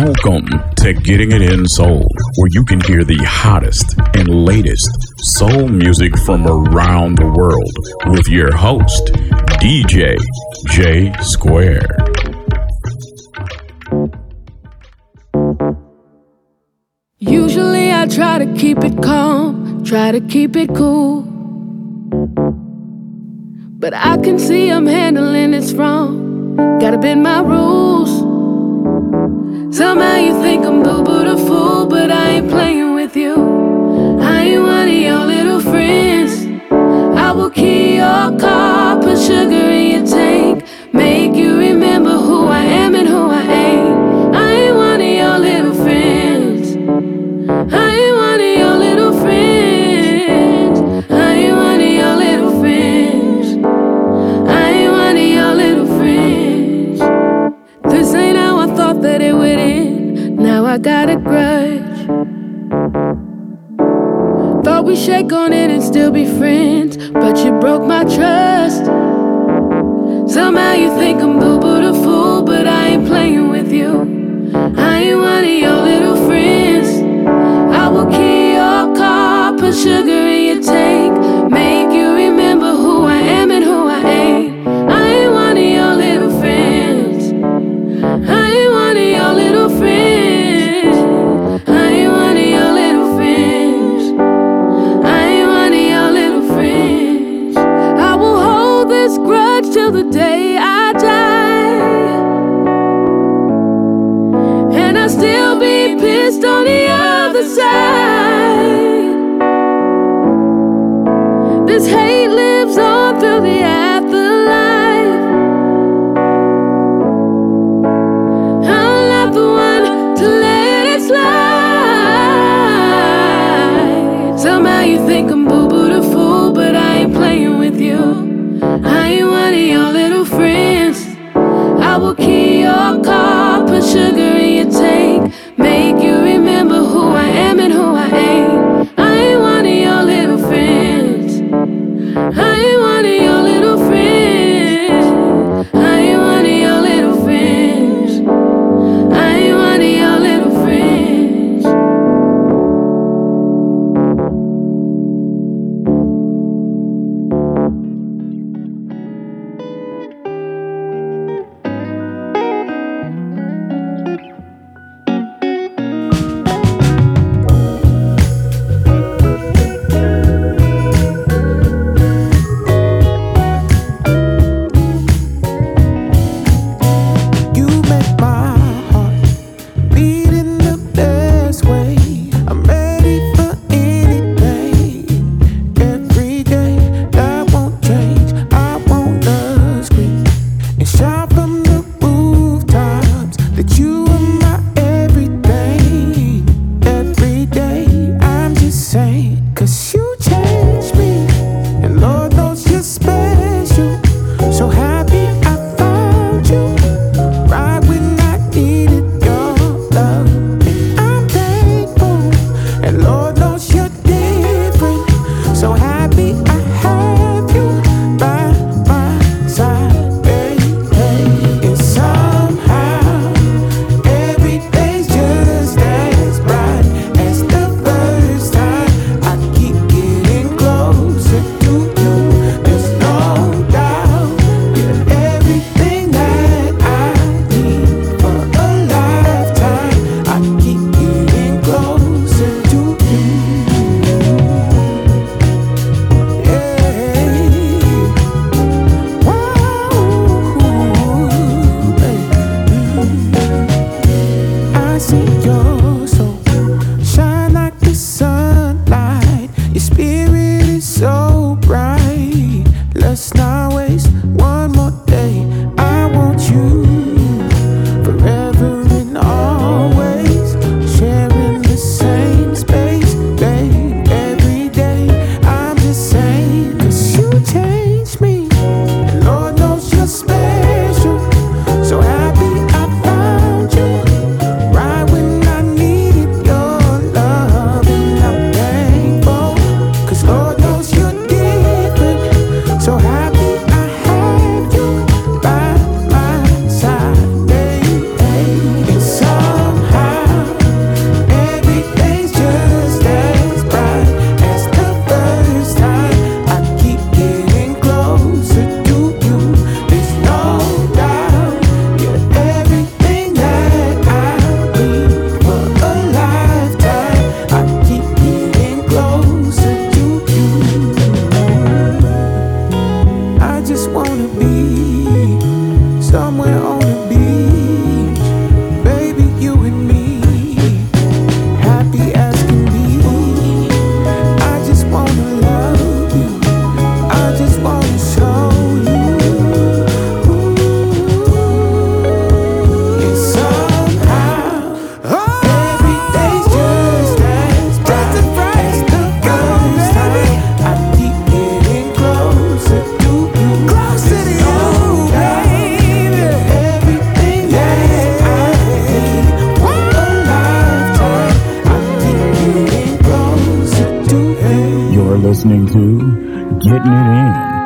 Welcome to Getting It In Soul, where you can hear the hottest and latest soul music from around the world with your host, DJ J Square. Usually I try to keep it calm, try to keep it cool. But I can see I'm handling this wrong. Gotta bend my rules. Somehow you think I'm boo boo the fool, but I ain't playing with you. I ain't one of your little friends. I will key your car, put sugar in your tank, make you remember who I am and Got a grudge. Thought we shake on it and still be friends, but you broke my trust. Somehow you think I'm boo boo the fool, but I ain't playing with you. I ain't one of your little friends. I will key your car, put sugar in your tank, Hate written in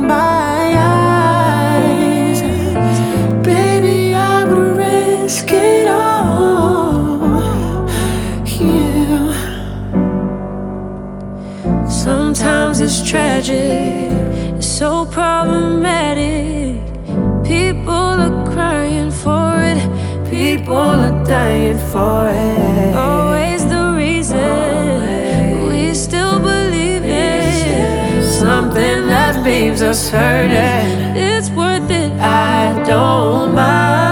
my eyes. Baby, I would risk it all. Yeah. Sometimes it's tragic, it's so problematic. People are crying for it, people are dying for it. Oh. leaves us hurting. It's worth it. I don't mind.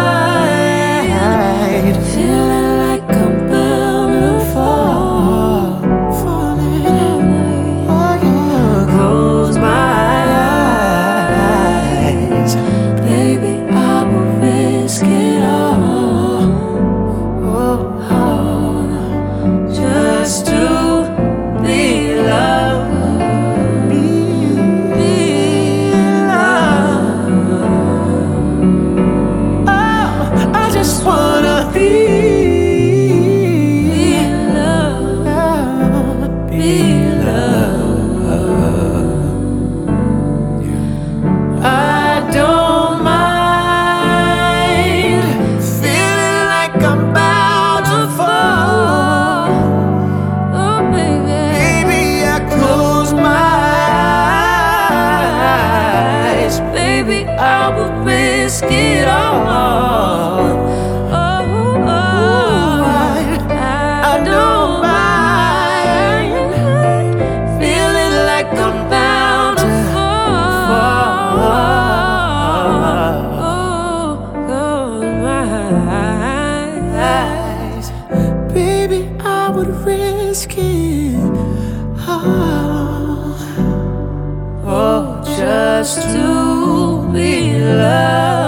Just to be loved.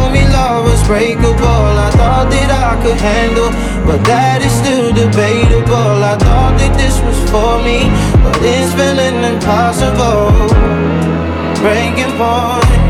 told me love was breakable. I thought that I could handle, but that is still debatable. I thought that this was for me, but it's feeling impossible. Breaking point.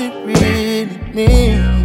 it really mean?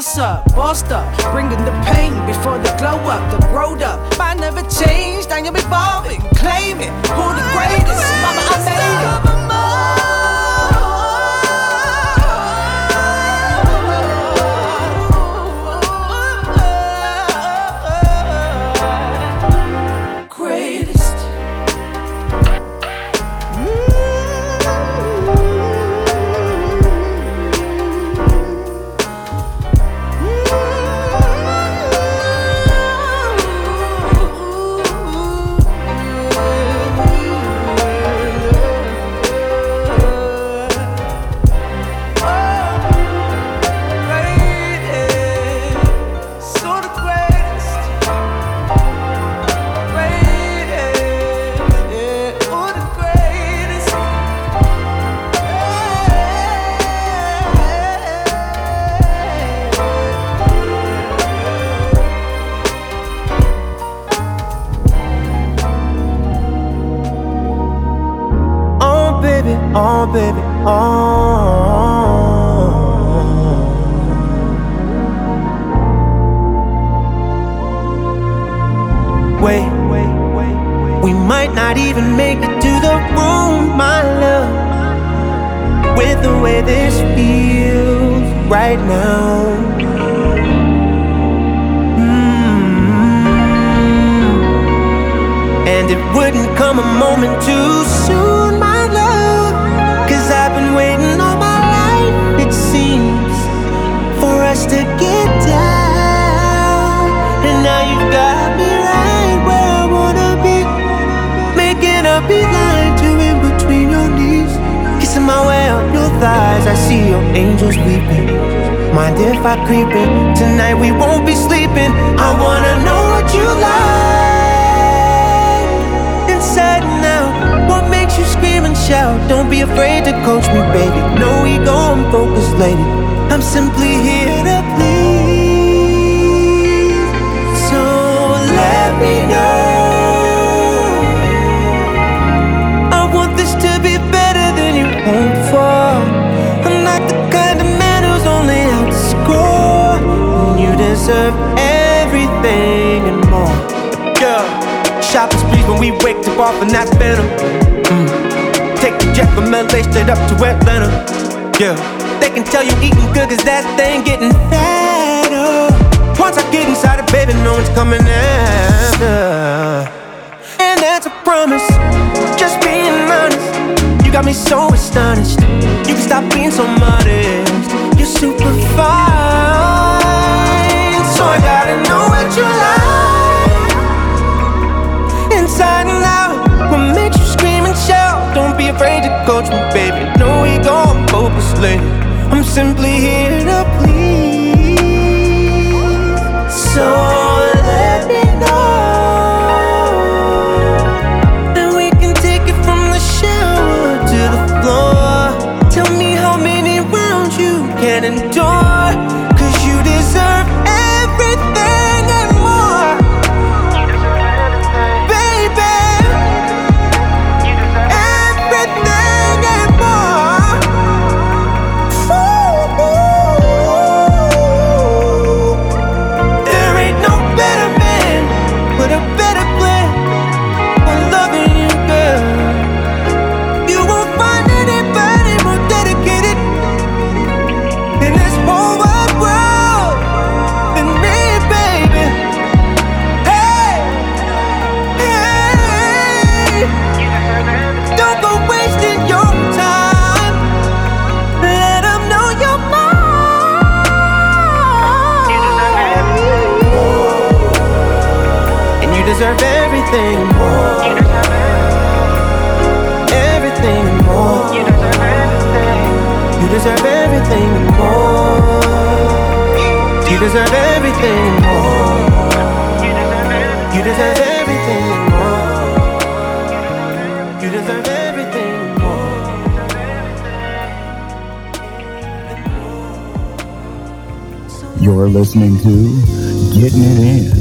Boss up, bossed up. deserve everything and more. shop the streets when we wake up off and that's better. Mm. Take the jet from LA straight up to Atlanta. Yeah, they can tell you eating good cause that thing getting fatter. Once I get inside it, baby, no one's coming after. And that's a promise, just being honest. You got me so astonished. You can stop being so modest. You're super fine. I gotta know what you like. Inside and out, what makes you scream and shout? Don't be afraid to coach me, baby. No ego, I'm hopelessly. I'm simply here to please. So. You deserve everything and more. You deserve everything and more. You deserve everything and more. You deserve everything and more. You're listening to Getting It In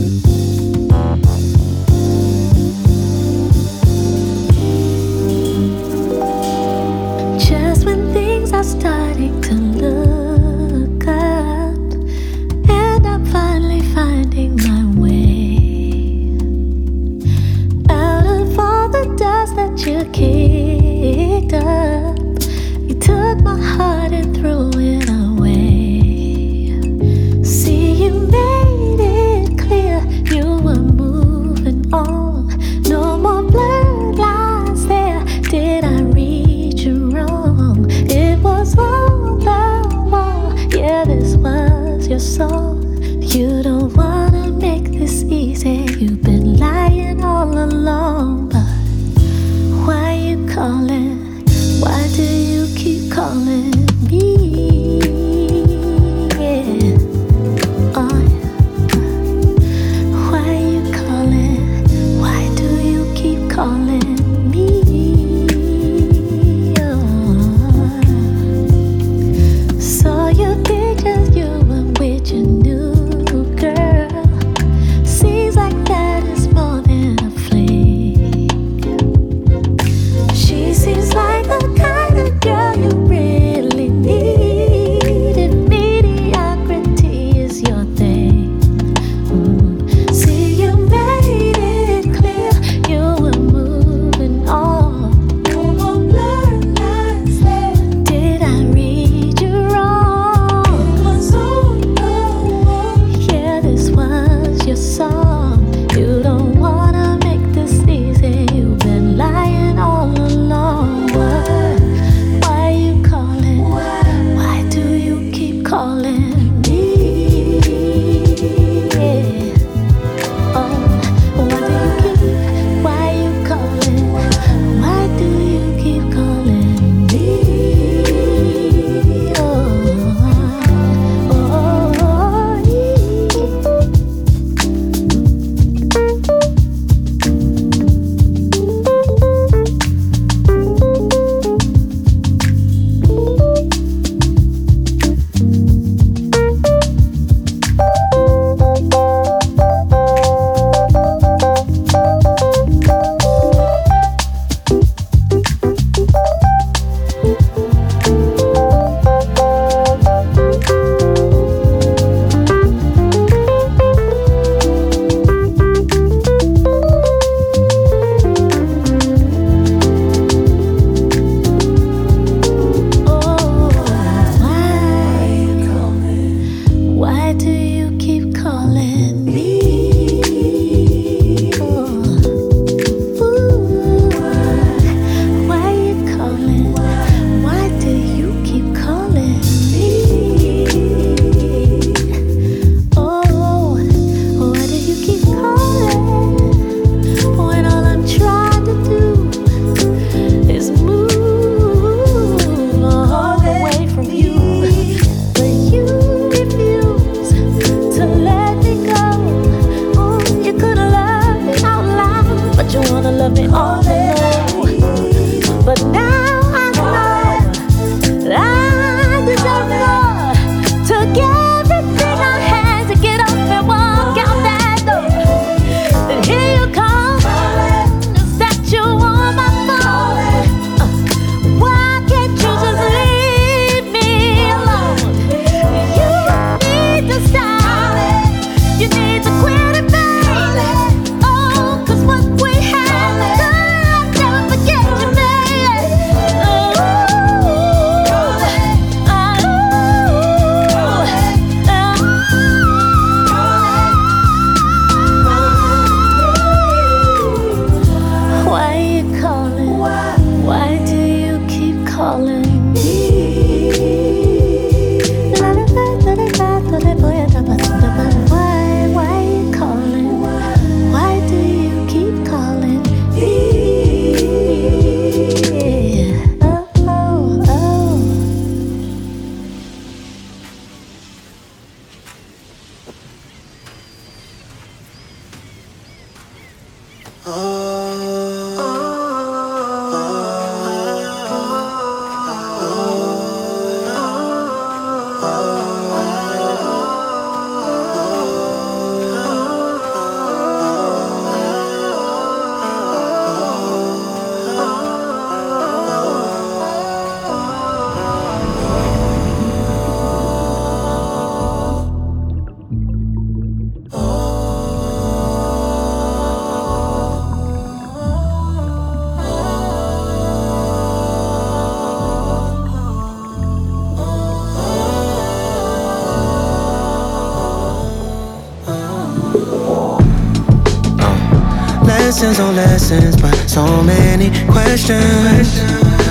lessons on lessons, but so many questions.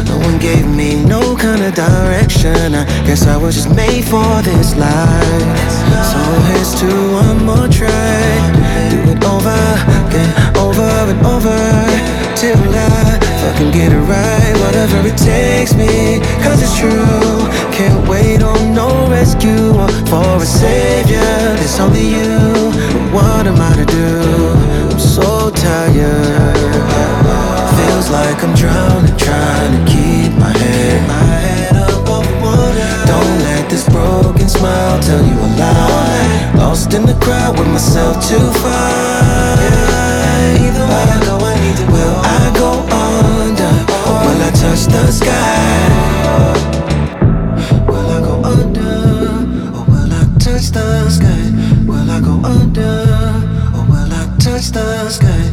No one gave me no kind of direction. I guess I was just made for this life. So here's to one more try. Do it over, again, over and over till I fucking get it right. Whatever it takes me, cause it's true. Can't wait on no rescue or for a savior. It's only you. What am I to do? Tired. Feels like I'm drowning, trying to keep my head, up over water. Don't let this broken smile tell you a lie. Lost in the crowd with myself too far. Either way I go, I need to. Will I go under? Or will I touch the sky? Will I go under? Or will I touch the sky? Will I go under? Or will I touch the sky?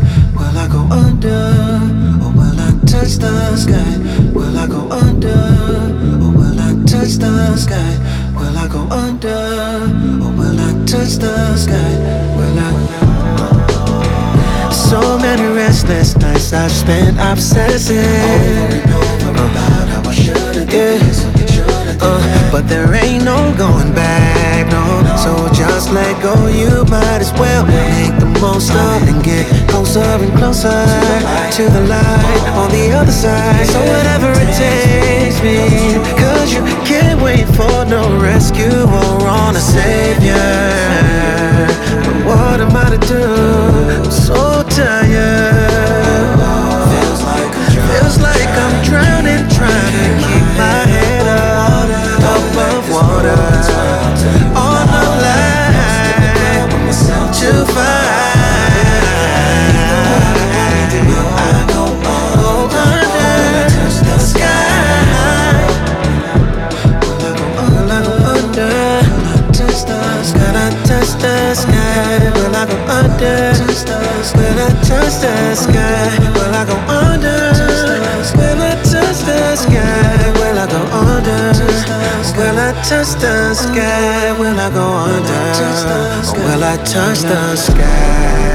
Will I go under? Or will I touch the sky? Will I go under? Or will I touch the sky? Will I go under? Or will I touch the sky? Will I? So many restless nights I've spent obsessing over and over about how I should've this, uh, but there ain't no going back, no. So just let go. You might as well make the most of and get closer and closer to the light on the other side. So whatever it takes me, cause you can't wait for no rescue or on a savior. But what am I to do? I'm so tired. Feels like I'm drowning, drowning On the line to find. I go under? Will I touch the sky? Will I go under? Will I touch the sky? Will I go under? Will I touch the sky? Will I go under? Will I touch the sky? Will I go under? Or will I touch the sky?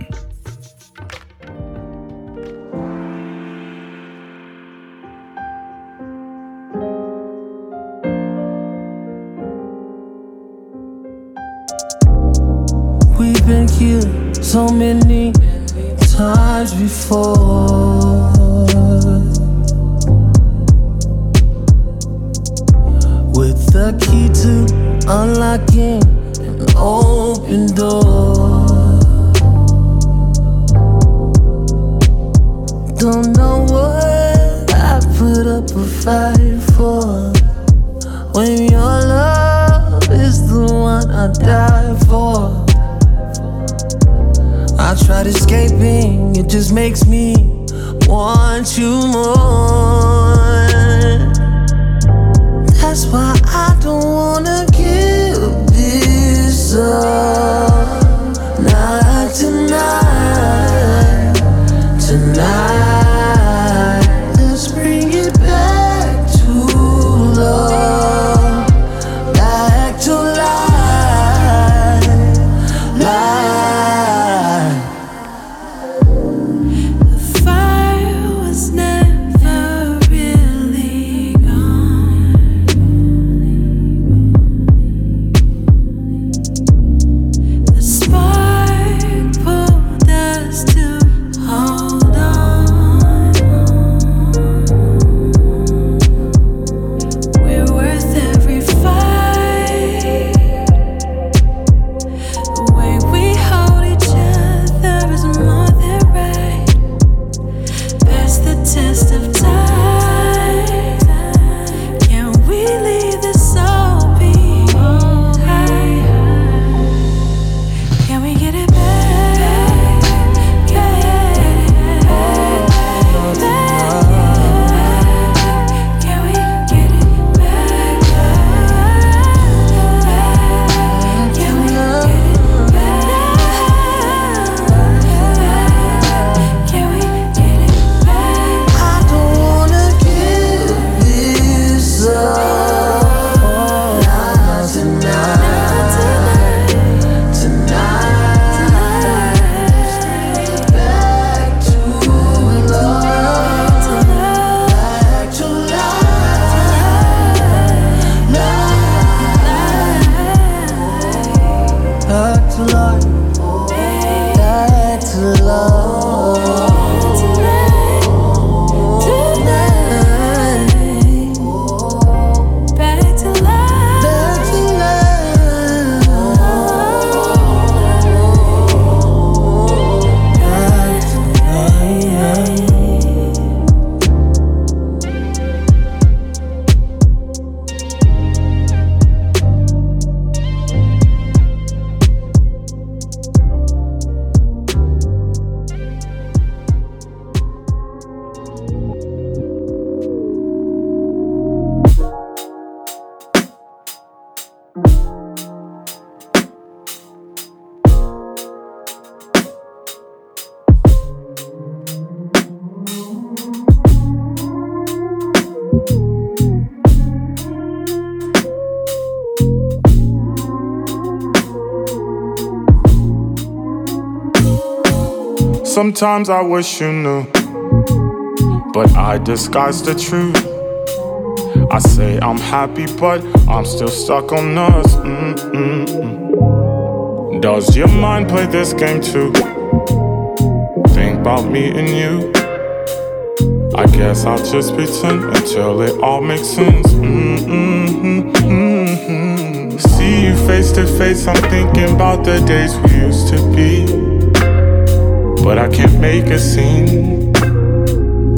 So many times before. With the key to unlocking an open door. Don't know what I put up a fight for. When your love is the one I die for. I tried escaping, it just makes me want you more. That's why I don't wanna give this up. Not tonight, tonight. Sometimes I wish you knew, but I disguise the truth. I say I'm happy, but I'm still stuck on us. Mm-mm-mm. Does your mind play this game too? Think about me and you. I guess I'll just pretend until it all makes sense. Mm-hmm. See you face to face, I'm thinking about the days we used to be. But I can't make a scene.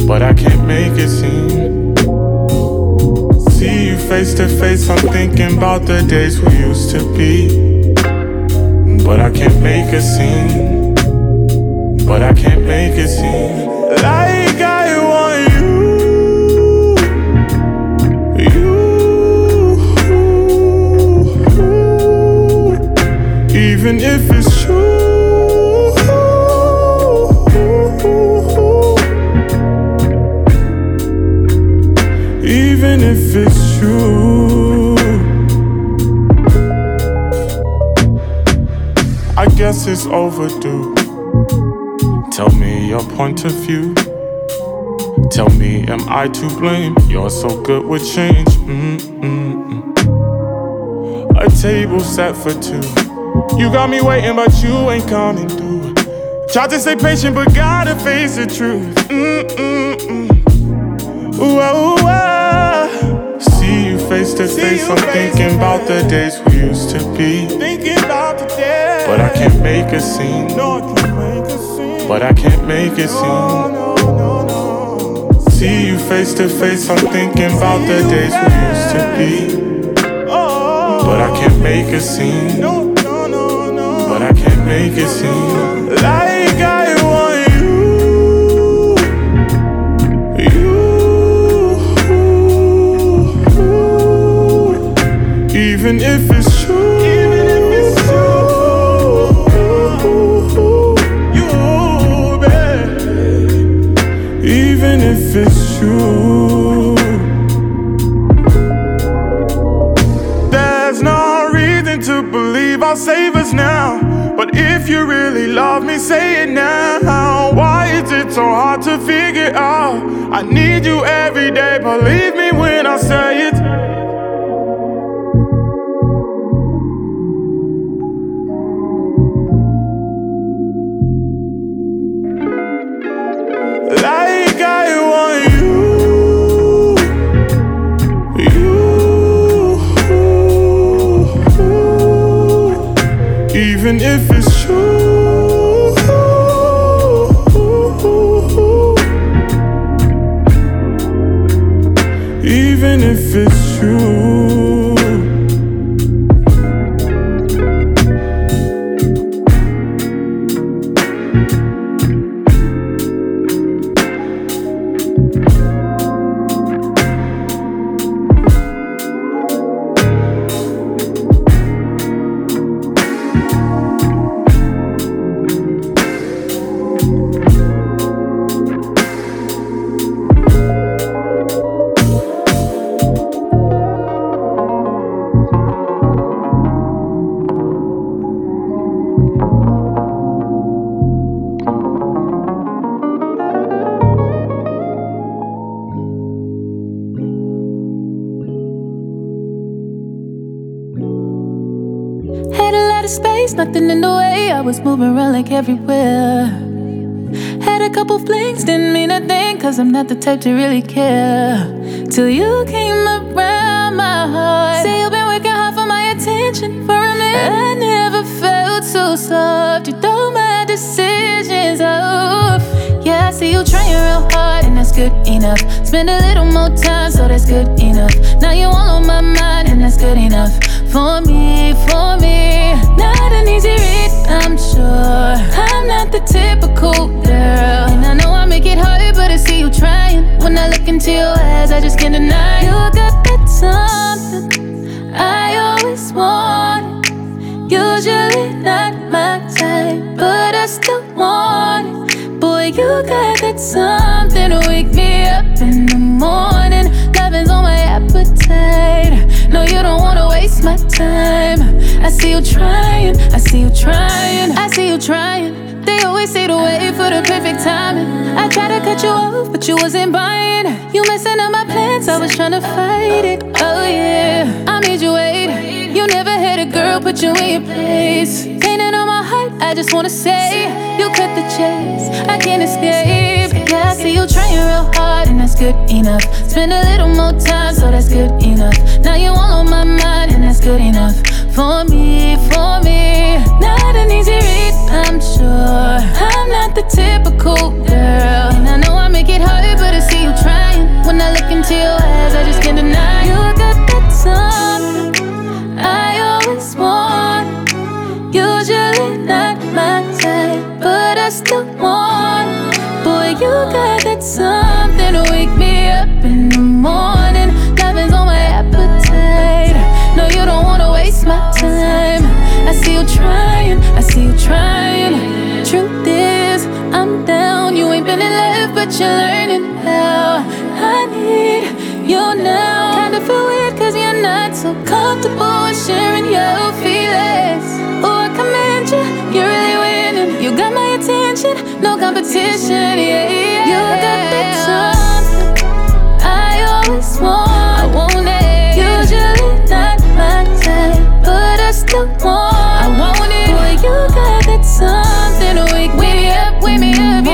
But I can't make a scene. See you face to face, I'm thinking about the days we used to be. But I can't make a scene. But I can't make a scene. Like I want you. You. Even if it's if it's true. I guess it's overdue. Tell me your point of view. Tell me, am I to blame? You're so good with change. Mm-mm-mm. A table set for two. You got me waiting, but you ain't coming through. Tried to stay patient, but gotta face the truth. Mm-mm-mm. You face to face. I'm thinking about the days we used to be. Thinking about the days. But I can't make a scene. No, I can't make a scene. But I can't make a scene. See you face to face. I'm thinking about the days we used to be. Oh. But I can't make a scene. But I can't make a scene. Even if it's true. You, babe. Even if it's true. There's no reason to believe I'll save us now. But if you really love me, say it now. Why is it so hard to figure out? I need you every day, believe me when I say it. Even if it's to really care. Till you came around my heart. Say you've been working hard for my attention for a minute. I never felt so soft. You know my decisions. Oh, yeah, I see you trying real hard, and that's good enough. Spend a little more time, so that's good enough. Now you all on my mind, and that's good enough. For me, for me. Not an easy read, I'm sure. I'm not the typical into your eyes, I just can't deny. You got that something I always want. Usually not my type, but I still want it. Boy, you got that something to wake me up in the morning. Loving's on my appetite. No, you don't wanna waste my time. I see you trying, I see you trying, I see you trying. Always say to wait for the perfect timing. I tried to cut you off, but you wasn't buying. You messing up my plans, I was trying to fight it. Oh yeah, I made you wait. You never had a girl put you in your place. Painting on my heart, I just wanna say you cut the chase. I can't escape. Yeah, I see you trying real hard, and that's good enough. Spend a little more time, so that's good enough. Now you all on my mind, and that's good enough for me, for me. Not an easy read, I'm sure. I'm not the typical girl. And I know I make it hard, but I see you trying. When I look into your eyes, I just can't deny you got that something I always want. Usually not my type, but I still want. Boy, you got that something to wake me up in the morning. You trying, I see you trying. Truth is, I'm down. You ain't been in love, but you're learning how. I need you now. Kinda feel weird, cause you're not so comfortable sharing your feelings. Oh, I commend you, you're really winning. You got my attention, no competition. Yeah, yeah. You got that something I always want. I want it. Usually not my type, but I still want something to wake me up, wake me up.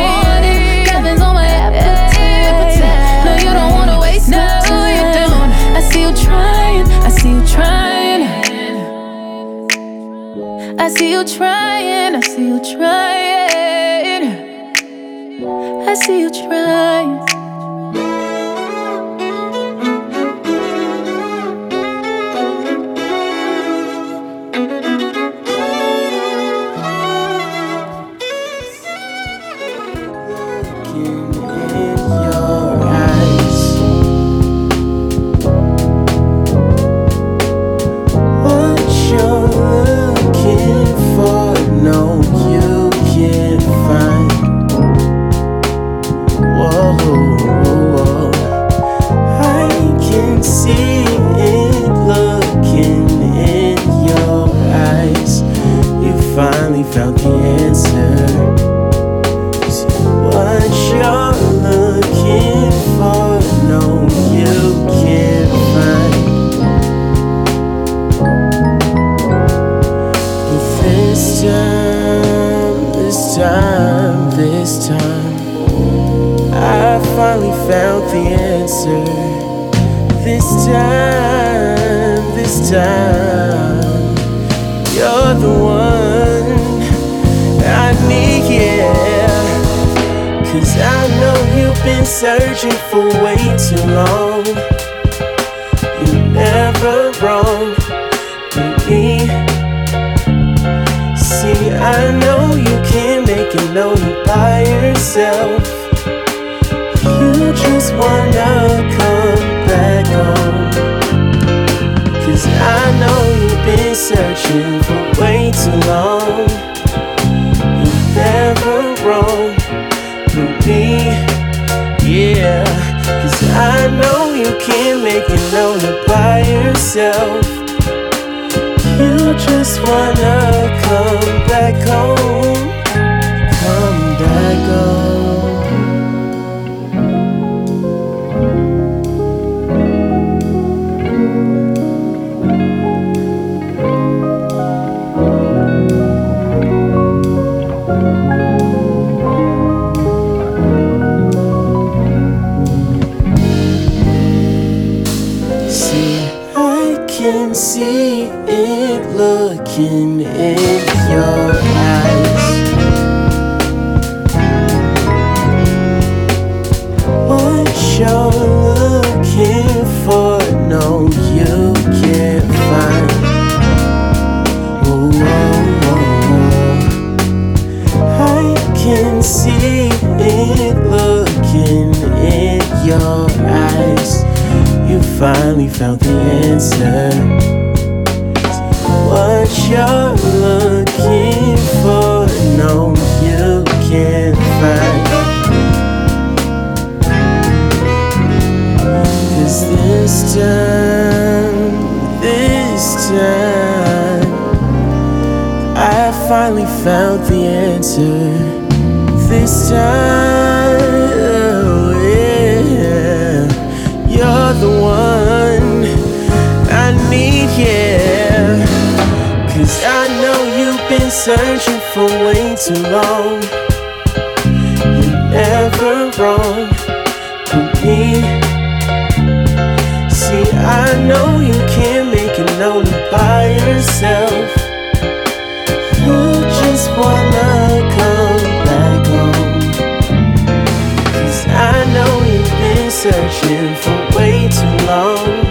Heaven's on my appetite. No, you don't wanna waste no, time. you don't. I see you trying. I see you trying. I see you trying. I see you trying. I see you trying. Yourself. You just wanna come back home. answer what you're looking for. No, you can't find. Cause this time, this time, I finally found the answer. This time. searching for way too long. You're never wrong for me. See, I know you can't make it lonely by yourself. You just wanna come back home. Cause I know you've been searching for way too long.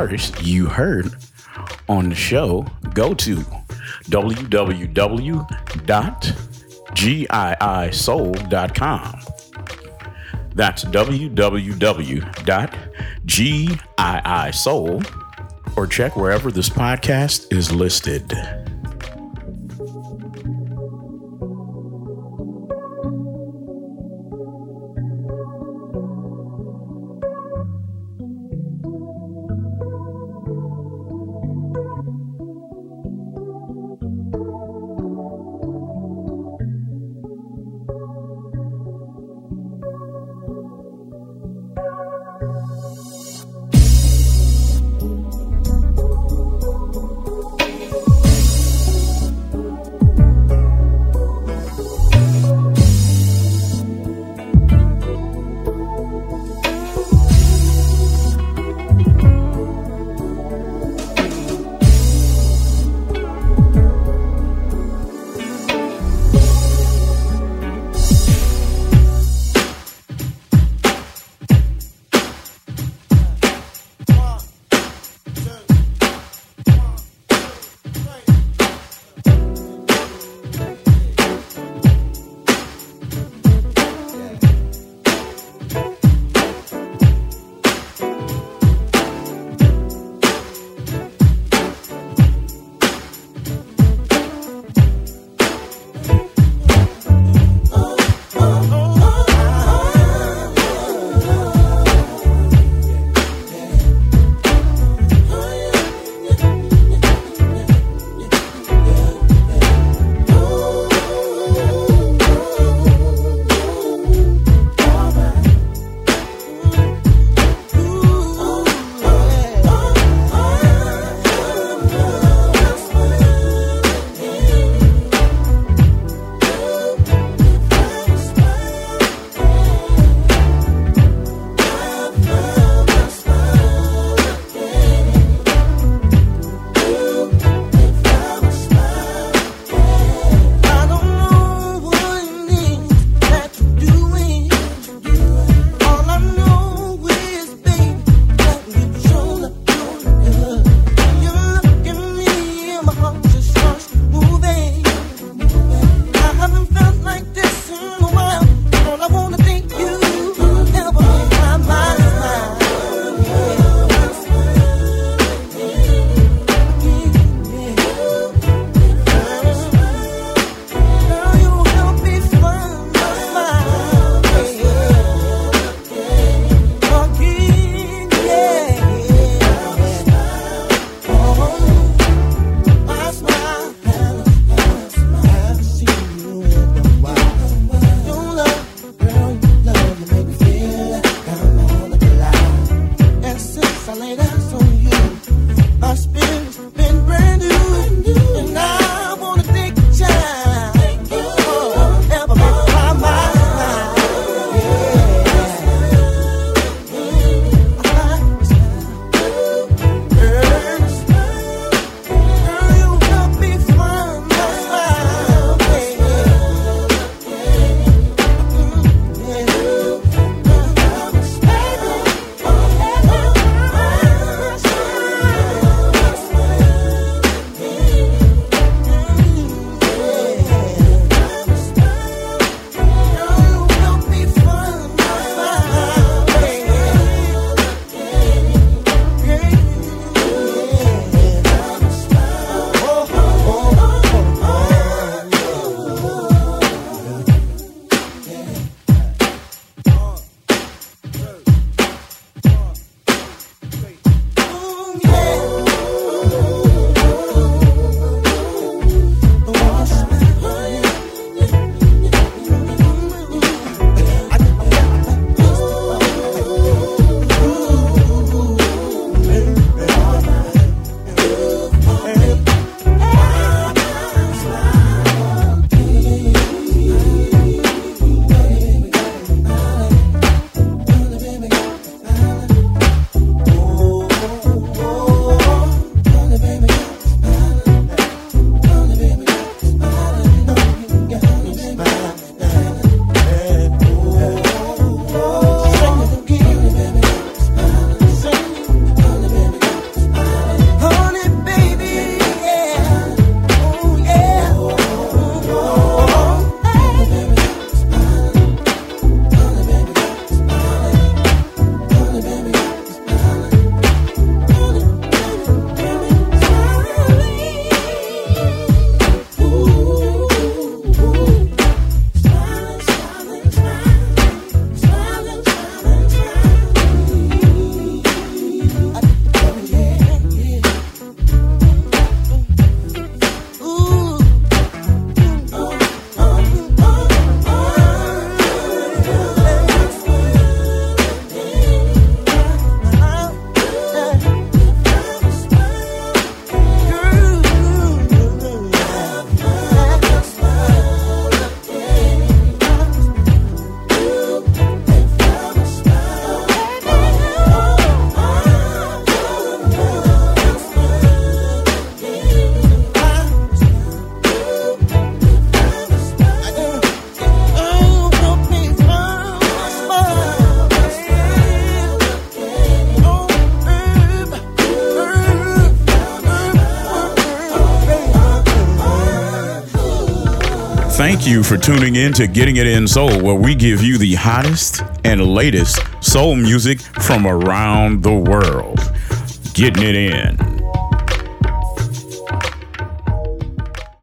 Artists you heard on the show, go to www.giisoul.com. That's www.giisoul or check wherever this podcast is listed. Thank you for tuning in to Getting It In Soul, where we give you the hottest and latest soul music from around the world. Getting it in.